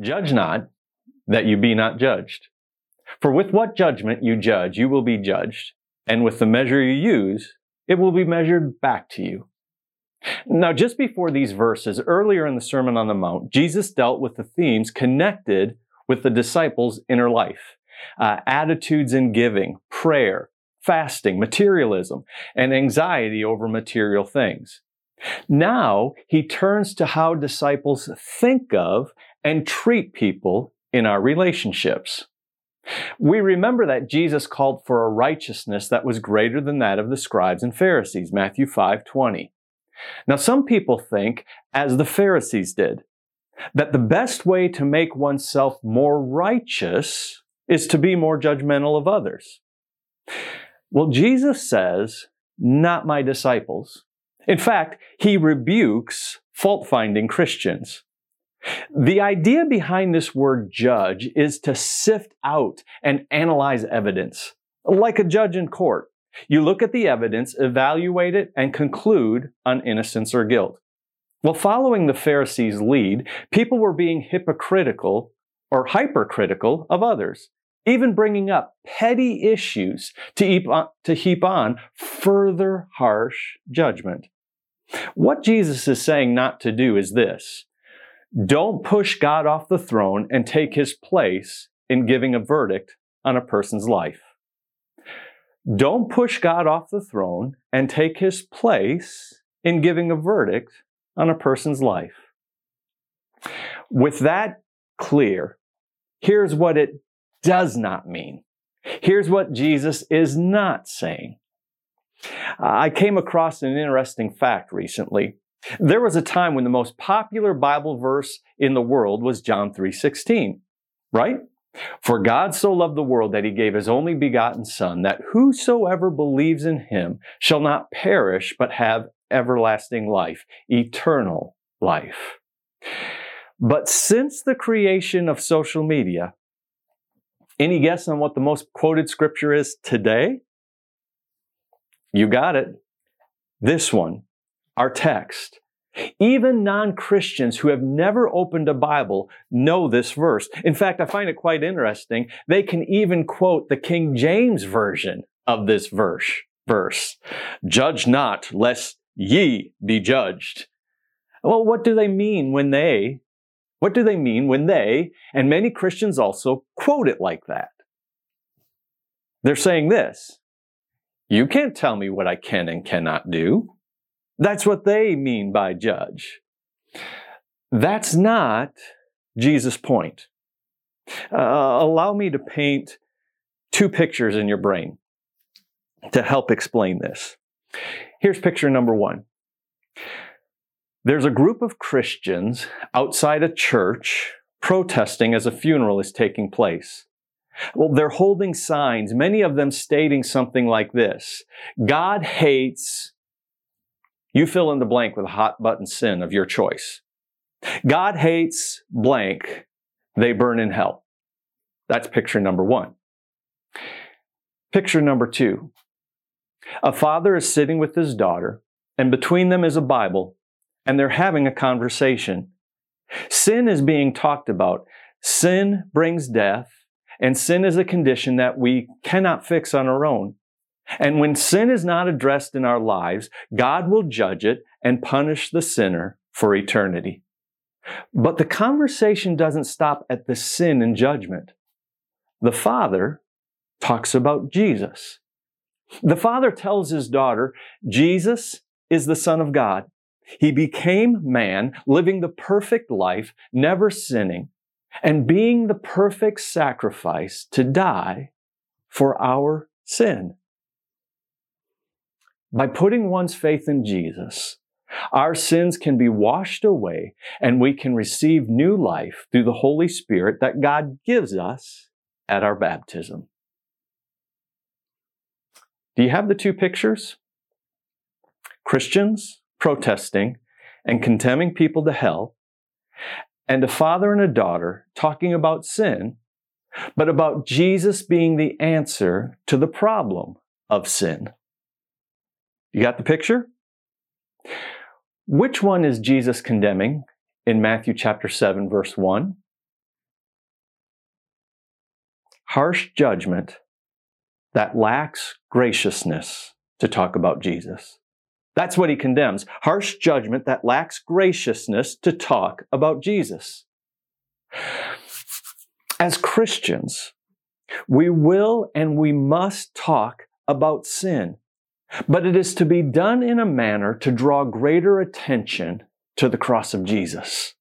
Judge not, that you be not judged. For with what judgment you judge, you will be judged, and with the measure you use, it will be measured back to you. Now, just before these verses, earlier in the Sermon on the Mount, Jesus dealt with the themes connected with the disciples' inner life uh, attitudes in giving, prayer, fasting, materialism, and anxiety over material things. Now he turns to how disciples think of and treat people in our relationships. We remember that Jesus called for a righteousness that was greater than that of the scribes and Pharisees, Matthew 5:20. Now some people think as the Pharisees did that the best way to make oneself more righteous is to be more judgmental of others. Well, Jesus says, not my disciples. In fact, he rebukes fault finding Christians. The idea behind this word judge is to sift out and analyze evidence, like a judge in court. You look at the evidence, evaluate it, and conclude on innocence or guilt. Well, following the Pharisees' lead, people were being hypocritical or hypercritical of others, even bringing up petty issues to heap on, to heap on further harsh judgment. What Jesus is saying not to do is this don't push God off the throne and take his place in giving a verdict on a person's life. Don't push God off the throne and take his place in giving a verdict on a person's life. With that clear, here's what it does not mean. Here's what Jesus is not saying. I came across an interesting fact recently. There was a time when the most popular Bible verse in the world was John 3:16, right? For God so loved the world that he gave his only begotten son that whosoever believes in him shall not perish but have everlasting life, eternal life. But since the creation of social media, any guess on what the most quoted scripture is today? You got it. This one, our text. Even non-Christians who have never opened a Bible know this verse. In fact, I find it quite interesting. They can even quote the King James version of this verse. Verse. Judge not lest ye be judged. Well, what do they mean when they, what do they mean when they, and many Christians also quote it like that? They're saying this. You can't tell me what I can and cannot do. That's what they mean by judge. That's not Jesus' point. Uh, allow me to paint two pictures in your brain to help explain this. Here's picture number one. There's a group of Christians outside a church protesting as a funeral is taking place. Well, they're holding signs, many of them stating something like this God hates you fill in the blank with a hot button sin of your choice. God hates blank. They burn in hell. That's picture number one. Picture number two. A father is sitting with his daughter, and between them is a Bible, and they're having a conversation. Sin is being talked about. Sin brings death, and sin is a condition that we cannot fix on our own. And when sin is not addressed in our lives, God will judge it and punish the sinner for eternity. But the conversation doesn't stop at the sin and judgment. The father talks about Jesus. The father tells his daughter, Jesus is the son of God. He became man, living the perfect life, never sinning, and being the perfect sacrifice to die for our sin. By putting one's faith in Jesus, our sins can be washed away and we can receive new life through the Holy Spirit that God gives us at our baptism. Do you have the two pictures? Christians protesting and condemning people to hell, and a father and a daughter talking about sin, but about Jesus being the answer to the problem of sin. You got the picture? Which one is Jesus condemning in Matthew chapter 7 verse 1? harsh judgment that lacks graciousness to talk about Jesus. That's what he condemns. Harsh judgment that lacks graciousness to talk about Jesus. As Christians, we will and we must talk about sin, but it is to be done in a manner to draw greater attention to the cross of Jesus.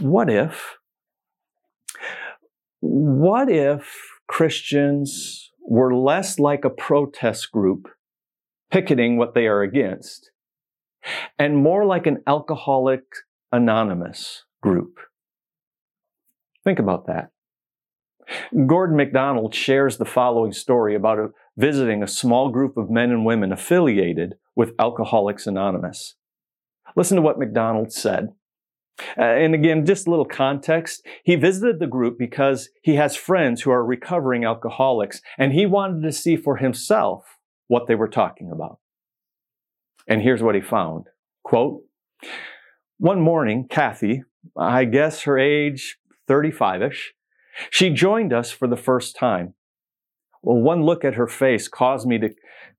What if, what if Christians were less like a protest group picketing what they are against and more like an alcoholic anonymous group? Think about that. Gordon MacDonald shares the following story about a, visiting a small group of men and women affiliated with Alcoholics Anonymous. Listen to what MacDonald said. Uh, and again, just a little context. He visited the group because he has friends who are recovering alcoholics, and he wanted to see for himself what they were talking about. And here's what he found. Quote, one morning, Kathy, I guess her age 35-ish, she joined us for the first time. Well, one look at her face caused me to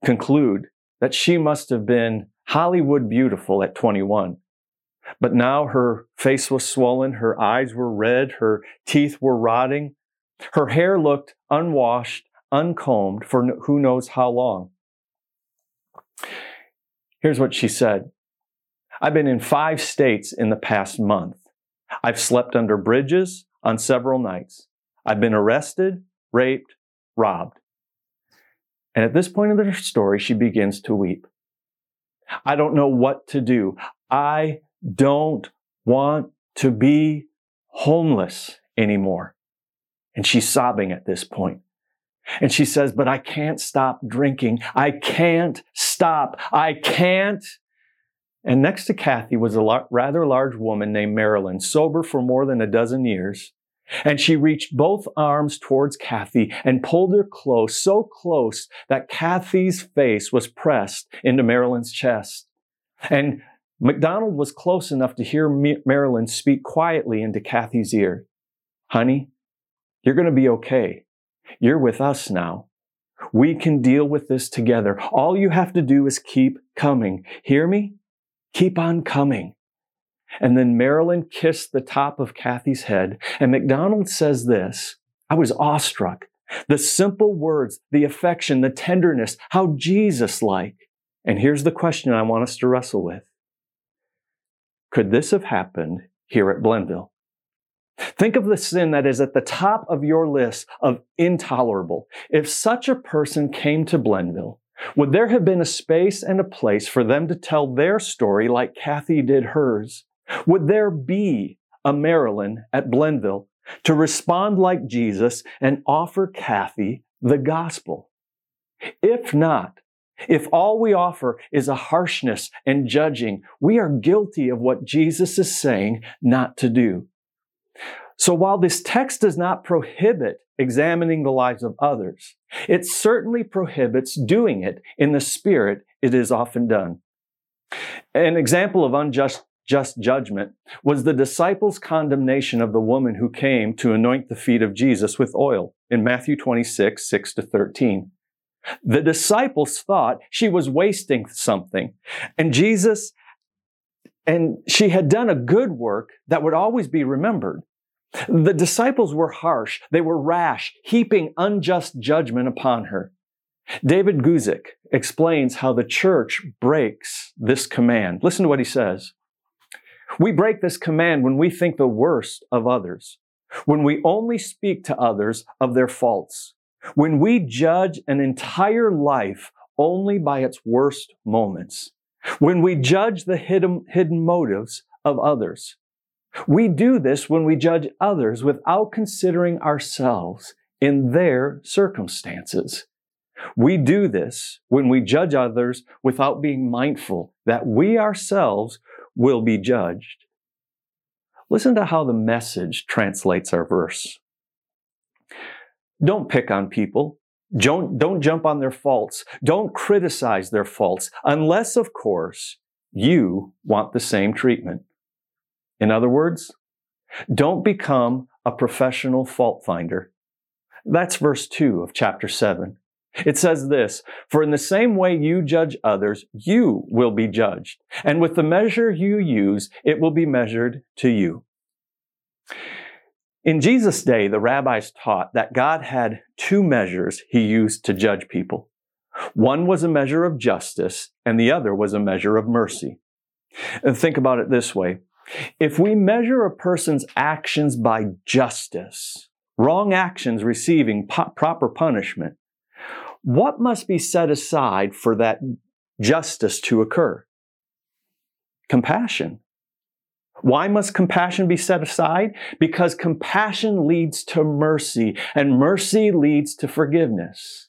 conclude that she must have been Hollywood beautiful at 21. But now her face was swollen, her eyes were red, her teeth were rotting. Her hair looked unwashed, uncombed for who knows how long. Here's what she said. I've been in five states in the past month. I've slept under bridges on several nights. I've been arrested, raped, robbed. And at this point in the story, she begins to weep. I don't know what to do. I don't want to be homeless anymore. And she's sobbing at this point. And she says, but I can't stop drinking. I can't stop. I can't. And next to Kathy was a rather large woman named Marilyn, sober for more than a dozen years. And she reached both arms towards Kathy and pulled her close, so close that Kathy's face was pressed into Marilyn's chest. And MacDonald was close enough to hear Marilyn speak quietly into Kathy's ear. Honey, you're going to be okay. You're with us now. We can deal with this together. All you have to do is keep coming. Hear me? Keep on coming. And then Marilyn kissed the top of Kathy's head. And MacDonald says this I was awestruck. The simple words, the affection, the tenderness, how Jesus like. And here's the question I want us to wrestle with Could this have happened here at Blenville? Think of the sin that is at the top of your list of intolerable. If such a person came to Blenville, would there have been a space and a place for them to tell their story like Kathy did hers? Would there be a Marilyn at Blenville to respond like Jesus and offer Kathy the gospel? If not, if all we offer is a harshness and judging, we are guilty of what Jesus is saying not to do. So while this text does not prohibit examining the lives of others, it certainly prohibits doing it in the spirit it is often done. An example of unjust just judgment was the disciples' condemnation of the woman who came to anoint the feet of Jesus with oil in Matthew 26, 6 to 13. The disciples thought she was wasting something. And Jesus, and she had done a good work that would always be remembered. The disciples were harsh. They were rash, heaping unjust judgment upon her. David Guzik explains how the church breaks this command. Listen to what he says. We break this command when we think the worst of others, when we only speak to others of their faults, when we judge an entire life only by its worst moments, when we judge the hidden, hidden motives of others. We do this when we judge others without considering ourselves in their circumstances. We do this when we judge others without being mindful that we ourselves will be judged. Listen to how the message translates our verse. Don't pick on people. Don't, don't jump on their faults. Don't criticize their faults, unless, of course, you want the same treatment. In other words, don't become a professional fault finder. That's verse 2 of chapter 7. It says this, for in the same way you judge others, you will be judged. And with the measure you use, it will be measured to you. In Jesus' day, the rabbis taught that God had two measures he used to judge people. One was a measure of justice, and the other was a measure of mercy. And think about it this way. If we measure a person's actions by justice, wrong actions receiving po- proper punishment, what must be set aside for that justice to occur? Compassion. Why must compassion be set aside? Because compassion leads to mercy, and mercy leads to forgiveness.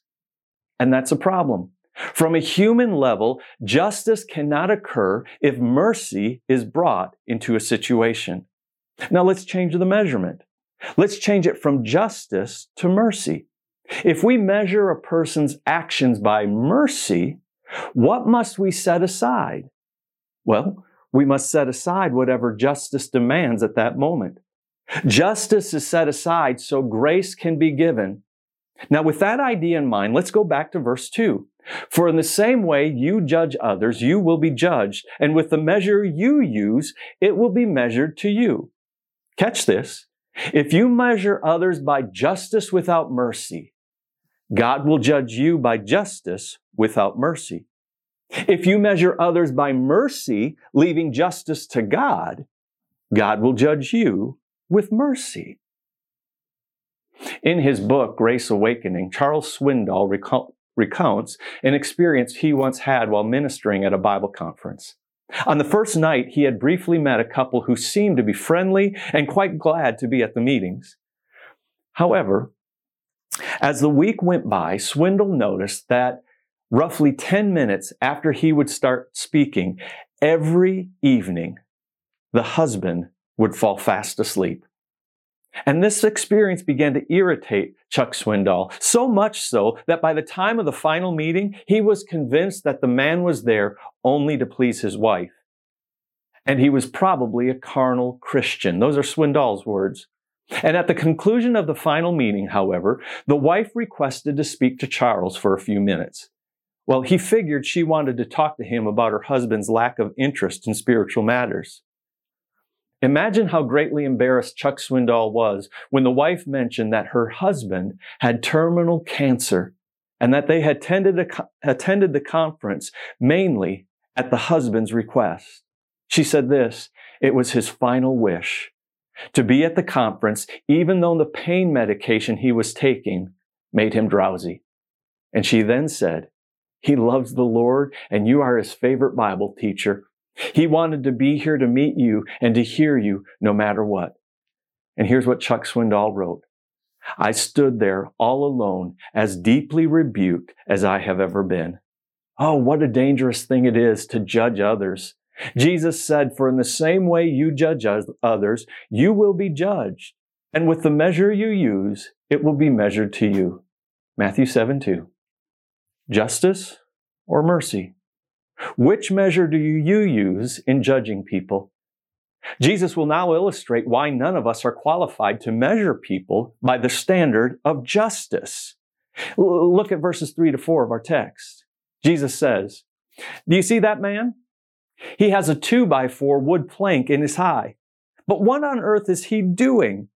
And that's a problem. From a human level, justice cannot occur if mercy is brought into a situation. Now let's change the measurement. Let's change it from justice to mercy. If we measure a person's actions by mercy, what must we set aside? Well, we must set aside whatever justice demands at that moment. Justice is set aside so grace can be given. Now, with that idea in mind, let's go back to verse 2. For in the same way you judge others, you will be judged, and with the measure you use, it will be measured to you. Catch this. If you measure others by justice without mercy, God will judge you by justice without mercy. If you measure others by mercy, leaving justice to God, God will judge you with mercy. In his book, Grace Awakening, Charles Swindoll recounts an experience he once had while ministering at a Bible conference. On the first night, he had briefly met a couple who seemed to be friendly and quite glad to be at the meetings. However, as the week went by, Swindoll noticed that roughly 10 minutes after he would start speaking, every evening, the husband would fall fast asleep. And this experience began to irritate Chuck Swindoll, so much so that by the time of the final meeting, he was convinced that the man was there only to please his wife. And he was probably a carnal Christian. Those are Swindoll's words. And at the conclusion of the final meeting, however, the wife requested to speak to Charles for a few minutes. Well, he figured she wanted to talk to him about her husband's lack of interest in spiritual matters. Imagine how greatly embarrassed Chuck Swindoll was when the wife mentioned that her husband had terminal cancer and that they had attended, attended the conference mainly at the husband's request. She said this, it was his final wish to be at the conference, even though the pain medication he was taking made him drowsy. And she then said, he loves the Lord and you are his favorite Bible teacher. He wanted to be here to meet you and to hear you no matter what. And here's what Chuck Swindoll wrote. I stood there all alone, as deeply rebuked as I have ever been. Oh, what a dangerous thing it is to judge others. Jesus said, For in the same way you judge others, you will be judged. And with the measure you use, it will be measured to you. Matthew 7 2. Justice or mercy? Which measure do you use in judging people? Jesus will now illustrate why none of us are qualified to measure people by the standard of justice. Look at verses 3 to 4 of our text. Jesus says, Do you see that man? He has a two by four wood plank in his eye. But what on earth is he doing?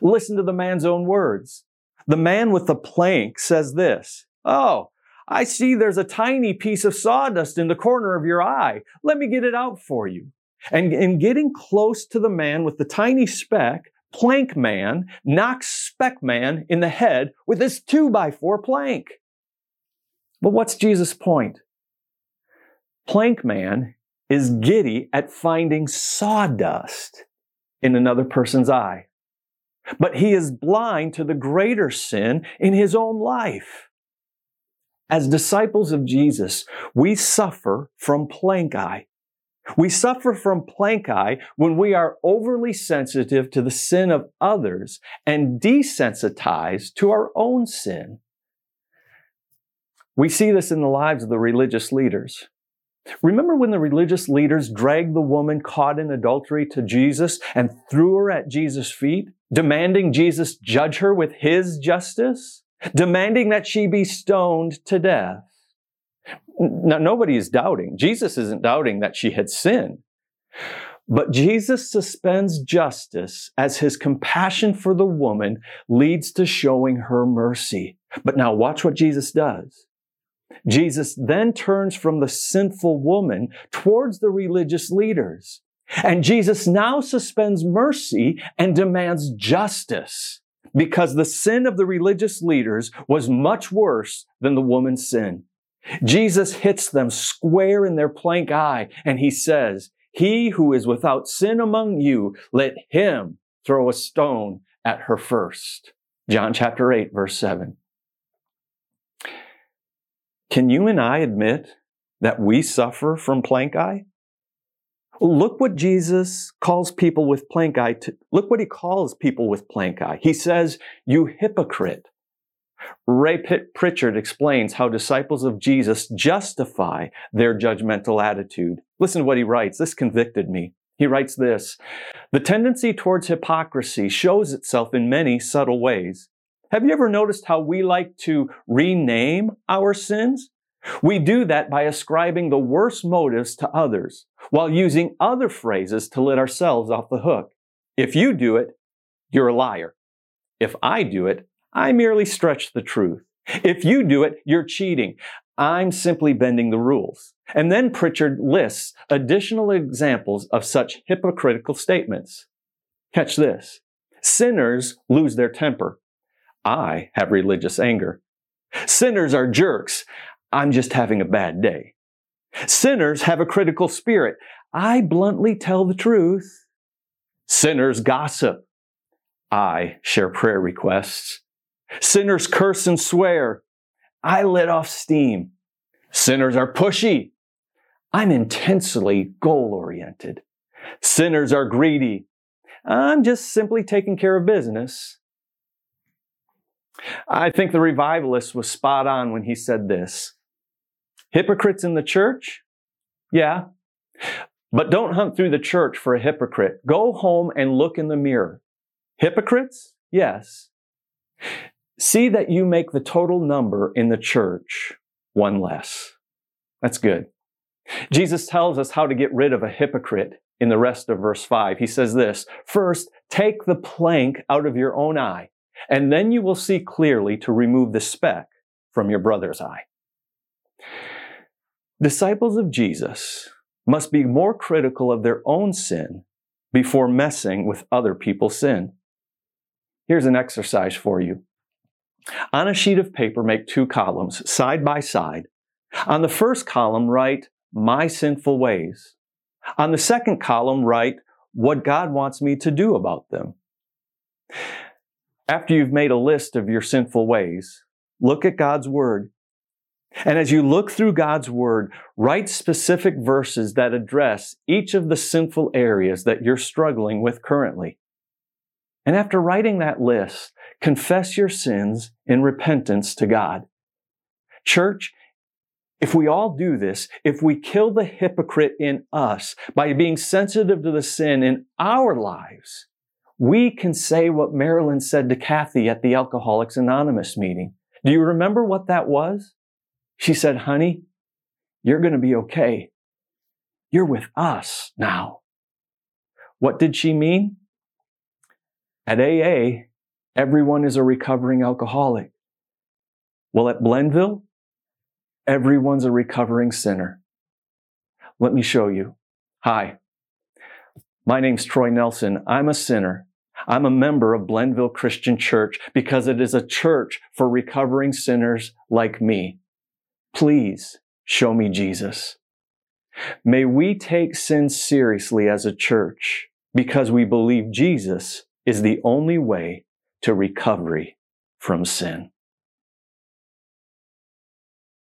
Listen to the man's own words. The man with the plank says this, Oh, I see there's a tiny piece of sawdust in the corner of your eye. Let me get it out for you. And in getting close to the man with the tiny speck, plank man knocks speck man in the head with his two by four plank. But what's Jesus' point? Plank man is giddy at finding sawdust in another person's eye. But he is blind to the greater sin in his own life. As disciples of Jesus, we suffer from plank eye. We suffer from plank eye when we are overly sensitive to the sin of others and desensitized to our own sin. We see this in the lives of the religious leaders. Remember when the religious leaders dragged the woman caught in adultery to Jesus and threw her at Jesus' feet, demanding Jesus judge her with his justice, demanding that she be stoned to death? Now, nobody is doubting. Jesus isn't doubting that she had sinned. But Jesus suspends justice as his compassion for the woman leads to showing her mercy. But now watch what Jesus does. Jesus then turns from the sinful woman towards the religious leaders. And Jesus now suspends mercy and demands justice because the sin of the religious leaders was much worse than the woman's sin. Jesus hits them square in their plank eye and he says, he who is without sin among you, let him throw a stone at her first. John chapter 8 verse 7. Can you and I admit that we suffer from plank eye? Look what Jesus calls people with plank eye to, look what he calls people with plank eye. He says, you hypocrite. Ray Pitt Pritchard explains how disciples of Jesus justify their judgmental attitude. Listen to what he writes. This convicted me. He writes this The tendency towards hypocrisy shows itself in many subtle ways. Have you ever noticed how we like to rename our sins? We do that by ascribing the worst motives to others while using other phrases to let ourselves off the hook. If you do it, you're a liar. If I do it, I merely stretch the truth. If you do it, you're cheating. I'm simply bending the rules. And then Pritchard lists additional examples of such hypocritical statements. Catch this. Sinners lose their temper. I have religious anger. Sinners are jerks. I'm just having a bad day. Sinners have a critical spirit. I bluntly tell the truth. Sinners gossip. I share prayer requests. Sinners curse and swear. I let off steam. Sinners are pushy. I'm intensely goal oriented. Sinners are greedy. I'm just simply taking care of business. I think the revivalist was spot on when he said this. Hypocrites in the church? Yeah. But don't hunt through the church for a hypocrite. Go home and look in the mirror. Hypocrites? Yes. See that you make the total number in the church one less. That's good. Jesus tells us how to get rid of a hypocrite in the rest of verse 5. He says this First, take the plank out of your own eye, and then you will see clearly to remove the speck from your brother's eye. Disciples of Jesus must be more critical of their own sin before messing with other people's sin. Here's an exercise for you. On a sheet of paper, make two columns side by side. On the first column, write my sinful ways. On the second column, write what God wants me to do about them. After you've made a list of your sinful ways, look at God's Word. And as you look through God's Word, write specific verses that address each of the sinful areas that you're struggling with currently. And after writing that list, confess your sins in repentance to God. Church, if we all do this, if we kill the hypocrite in us by being sensitive to the sin in our lives, we can say what Marilyn said to Kathy at the Alcoholics Anonymous meeting. Do you remember what that was? She said, honey, you're going to be okay. You're with us now. What did she mean? At AA, everyone is a recovering alcoholic. Well, at Blenville, everyone's a recovering sinner. Let me show you. Hi, my name's Troy Nelson. I'm a sinner. I'm a member of Blenville Christian Church because it is a church for recovering sinners like me. Please show me Jesus. May we take sin seriously as a church because we believe Jesus is the only way to recovery from sin.